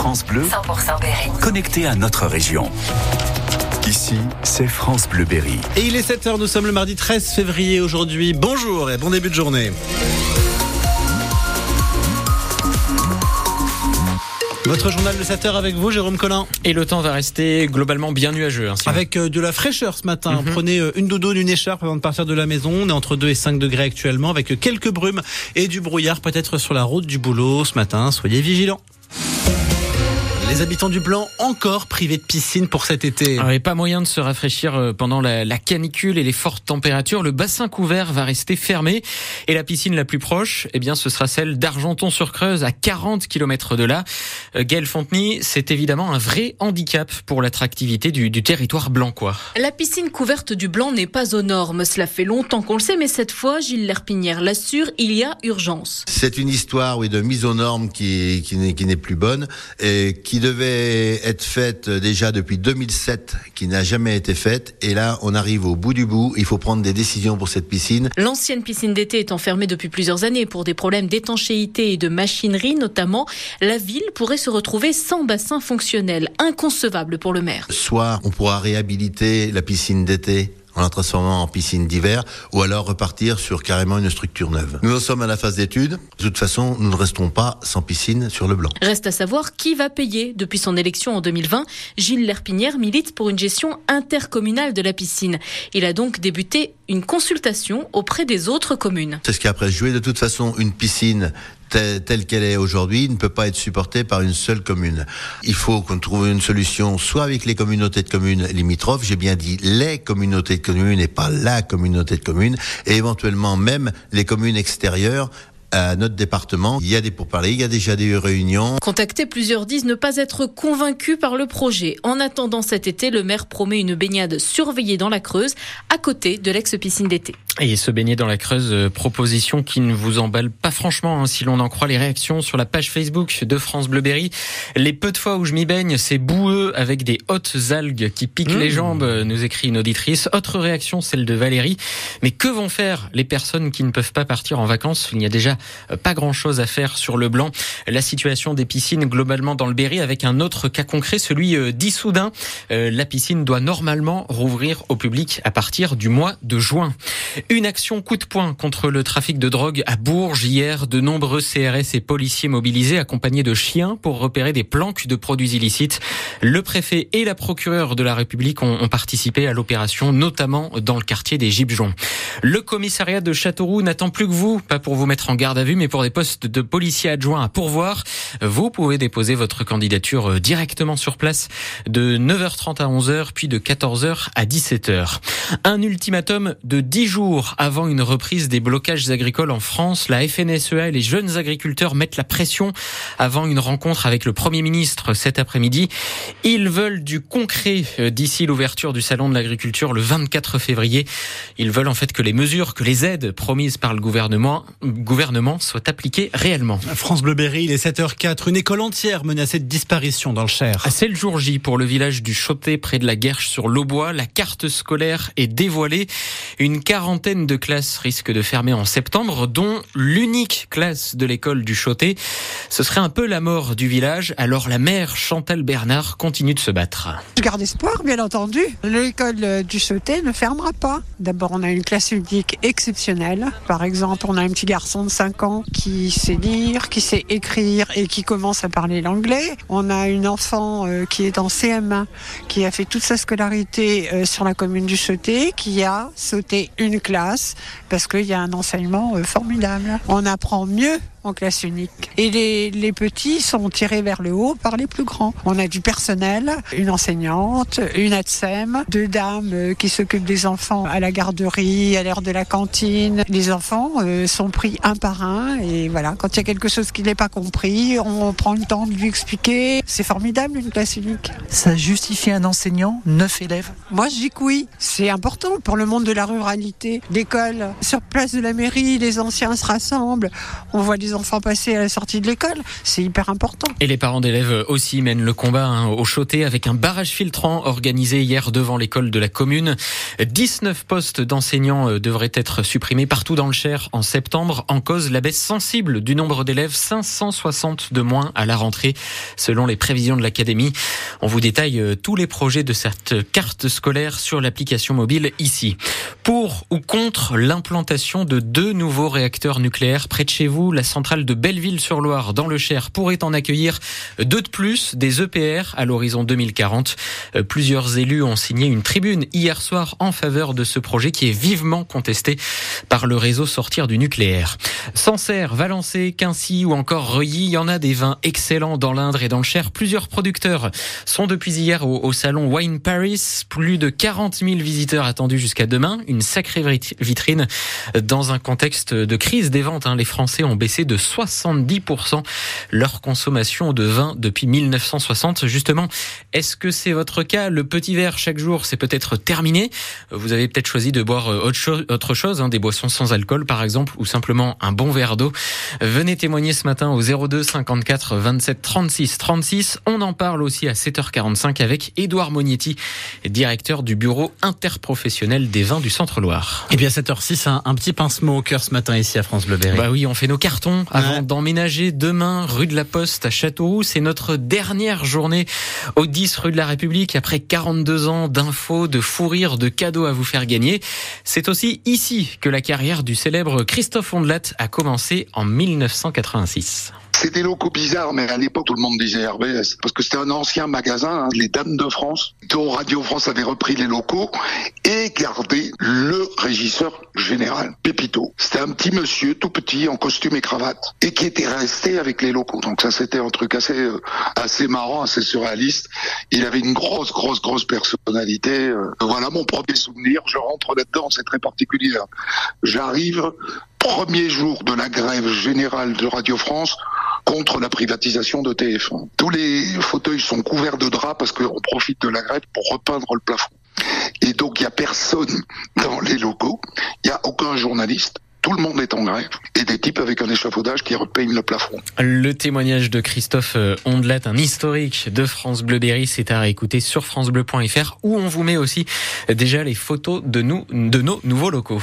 France Bleu, 100% Berry. Connecté à notre région. Ici, c'est France Bleu Berry. Et il est 7h, nous sommes le mardi 13 février aujourd'hui. Bonjour et bon début de journée. Votre journal de 7 h avec vous, Jérôme Collin. Et le temps va rester globalement bien nuageux. Hein, avec euh, de la fraîcheur ce matin. Mhm. Prenez euh, une doudoune, une écharpe avant de partir de la maison. On est entre 2 et 5 degrés actuellement avec quelques brumes et du brouillard peut-être sur la route du boulot ce matin. Soyez vigilants. Les habitants du Blanc encore privés de piscine pour cet été. Ah, pas moyen de se rafraîchir euh, pendant la, canicule et les fortes températures. Le bassin couvert va rester fermé et la piscine la plus proche, eh bien, ce sera celle d'Argenton-sur-Creuse à 40 km de là. Euh, Gaël Fonteny, c'est évidemment un vrai handicap pour l'attractivité du, du, territoire blancois. La piscine couverte du Blanc n'est pas aux normes. Cela fait longtemps qu'on le sait, mais cette fois, Gilles Lerpinière l'assure, il y a urgence. C'est une histoire oui, de mise aux normes qui, qui n'est plus bonne et qui devait être faite déjà depuis 2007, qui n'a jamais été faite. Et là, on arrive au bout du bout. Il faut prendre des décisions pour cette piscine. L'ancienne piscine d'été est enfermée depuis plusieurs années pour des problèmes d'étanchéité et de machinerie notamment. La ville pourrait se retrouver sans bassin fonctionnel, inconcevable pour le maire. Soit on pourra réhabiliter la piscine d'été en la transformant en piscine d'hiver, ou alors repartir sur carrément une structure neuve. Nous en sommes à la phase d'étude. De toute façon, nous ne resterons pas sans piscine sur le blanc. Reste à savoir qui va payer. Depuis son élection en 2020, Gilles Lerpinière milite pour une gestion intercommunale de la piscine. Il a donc débuté une consultation auprès des autres communes. C'est ce qui a joué. De toute façon, une piscine telle, qu'elle est aujourd'hui ne peut pas être supportée par une seule commune. Il faut qu'on trouve une solution soit avec les communautés de communes limitrophes, j'ai bien dit les communautés de communes et pas la communauté de communes, et éventuellement même les communes extérieures à notre département. Il y a des pourparlers, il y a déjà des réunions. Contactés, plusieurs disent ne pas être convaincus par le projet. En attendant cet été, le maire promet une baignade surveillée dans la Creuse, à côté de l'ex-piscine d'été. Et se baigner dans la Creuse, euh, proposition qui ne vous emballe pas franchement, hein, si l'on en croit les réactions sur la page Facebook de France Bleuberry. Les peu de fois où je m'y baigne, c'est boueux avec des hautes algues qui piquent les mmh. jambes, nous écrit une auditrice. Autre réaction, celle de Valérie. Mais que vont faire les personnes qui ne peuvent pas partir en vacances? Il y a déjà euh, pas grand-chose à faire sur le blanc. La situation des piscines globalement dans le Berry avec un autre cas concret, celui euh, d'Issoudun. Euh, la piscine doit normalement rouvrir au public à partir du mois de juin. Une action coup de poing contre le trafic de drogue à Bourges hier. De nombreux CRS et policiers mobilisés accompagnés de chiens pour repérer des planques de produits illicites. Le préfet et la procureure de la République ont, participé à l'opération, notamment dans le quartier des Gibjons. Le commissariat de Châteauroux n'attend plus que vous, pas pour vous mettre en garde à vue, mais pour des postes de policiers adjoints à pourvoir. Vous pouvez déposer votre candidature euh, directement sur place de 9h30 à 11h, puis de 14h à 17h. Un ultimatum de 10 jours avant une reprise des blocages agricoles en France. La FNSEA et les jeunes agriculteurs mettent la pression avant une rencontre avec le Premier ministre cet après-midi. Ils veulent du concret euh, d'ici l'ouverture du Salon de l'agriculture le 24 février. Ils veulent en fait que les mesures, que les aides promises par le gouvernement, gouvernement soient appliquées réellement. France Bleu Berry, il est 7h04. Une école entière menacée de disparition dans le Cher. C'est le jour J pour le village du Chauté près de la Guerche sur l'Aubois. La carte scolaire est dévoilée. Une quarantaine de classes risquent de fermer en septembre, dont l'unique classe de l'école du Chauté. Ce serait un peu la mort du village. Alors la mère Chantal Bernard continue de se battre. Je garde espoir, bien entendu. L'école du Chauté ne fermera pas. D'abord, on a une classe unique exceptionnelle. Par exemple, on a un petit garçon de 5 qui sait lire, qui sait écrire et qui commence à parler l'anglais. On a une enfant euh, qui est en CM1, qui a fait toute sa scolarité euh, sur la commune du Chauté, qui a sauté une classe parce qu'il y a un enseignement euh, formidable. On apprend mieux en classe unique. Et les, petits sont tirés vers le haut par les plus grands. On a du personnel, une enseignante, une ATSEM, deux dames qui s'occupent des enfants à la garderie, à l'heure de la cantine. Les enfants sont pris un par et voilà, quand il y a quelque chose qui n'est pas compris, on prend le temps de lui expliquer. C'est formidable une classe unique. Ça justifie un enseignant, neuf élèves Moi je dis que oui, c'est important pour le monde de la ruralité. L'école, sur place de la mairie, les anciens se rassemblent, on voit les enfants passer à la sortie de l'école. C'est hyper important. Et les parents d'élèves aussi mènent le combat hein, au Choté avec un barrage filtrant organisé hier devant l'école de la commune. 19 postes d'enseignants euh, devraient être supprimés partout dans le Cher en septembre en cause la baisse sensible du nombre d'élèves, 560 de moins à la rentrée selon les prévisions de l'académie. On vous détaille euh, tous les projets de cette carte scolaire sur l'application mobile ici. Pour ou contre l'implantation de deux nouveaux réacteurs nucléaires près de chez vous, la centrale de Belleville-sur-Loire dans le Cher pourrait en accueillir deux de plus, des EPR à l'horizon 2040. Euh, plusieurs élus ont signé une tribune hier soir en faveur de ce projet qui est vivement contesté par le réseau Sortir du nucléaire. Sancerre, Valençay, Quincy ou encore Reuilly, il y en a des vins excellents dans l'Indre et dans le Cher. Plusieurs producteurs sont depuis hier au, salon Wine Paris. Plus de 40 000 visiteurs attendus jusqu'à demain. Une sacrée vitrine dans un contexte de crise des ventes. Hein. Les Français ont baissé de 70% leur consommation de vin depuis 1960. Justement, est-ce que c'est votre cas? Le petit verre chaque jour, c'est peut-être terminé. Vous avez peut-être choisi de boire autre chose, autre chose hein, des boissons sans alcool par exemple, ou simplement un bon verre d'eau. Venez témoigner ce matin au 02 54 27 36 36. On en parle aussi à 7h45 avec Édouard Mognetti, directeur du bureau interprofessionnel des vins du Centre-Loire. Et bien 7h06, un, un, petit pincement au cœur ce matin ici à France Bleu Berry. Bah oui, on fait nos cartons avant ouais. d'emménager demain rue de la Poste à Châteauroux. C'est notre dernière journée au 10 rue de la République après 42 ans d'infos, de fou rire, de cadeaux à vous faire gagner. C'est aussi ici que la carrière du célèbre Christophe Ondelat a commencé en 1986. C'est des locaux bizarres, mais à l'époque, tout le monde disait RBS. Parce que c'était un ancien magasin, hein, les Dames de France, dont Radio France avait repris les locaux et gardé le régisseur général, Pépito. C'était un petit monsieur, tout petit, en costume et cravate, et qui était resté avec les locaux. Donc ça, c'était un truc assez, euh, assez marrant, assez surréaliste. Il avait une grosse, grosse, grosse personnalité. Euh, voilà mon premier souvenir. Je rentre là-dedans, c'est très particulier. J'arrive, premier jour de la grève générale de Radio France, contre la privatisation de TF1. Tous les fauteuils sont couverts de draps parce qu'on profite de la grève pour repeindre le plafond. Et donc il n'y a personne dans les locaux, il n'y a aucun journaliste. Tout le monde est en grève et des types avec un échafaudage qui repeignent le plafond. Le témoignage de Christophe Ondelat, un historique de France Bleu Berry, c'est à réécouter sur francebleu.fr où on vous met aussi déjà les photos de nous, de nos nouveaux locaux.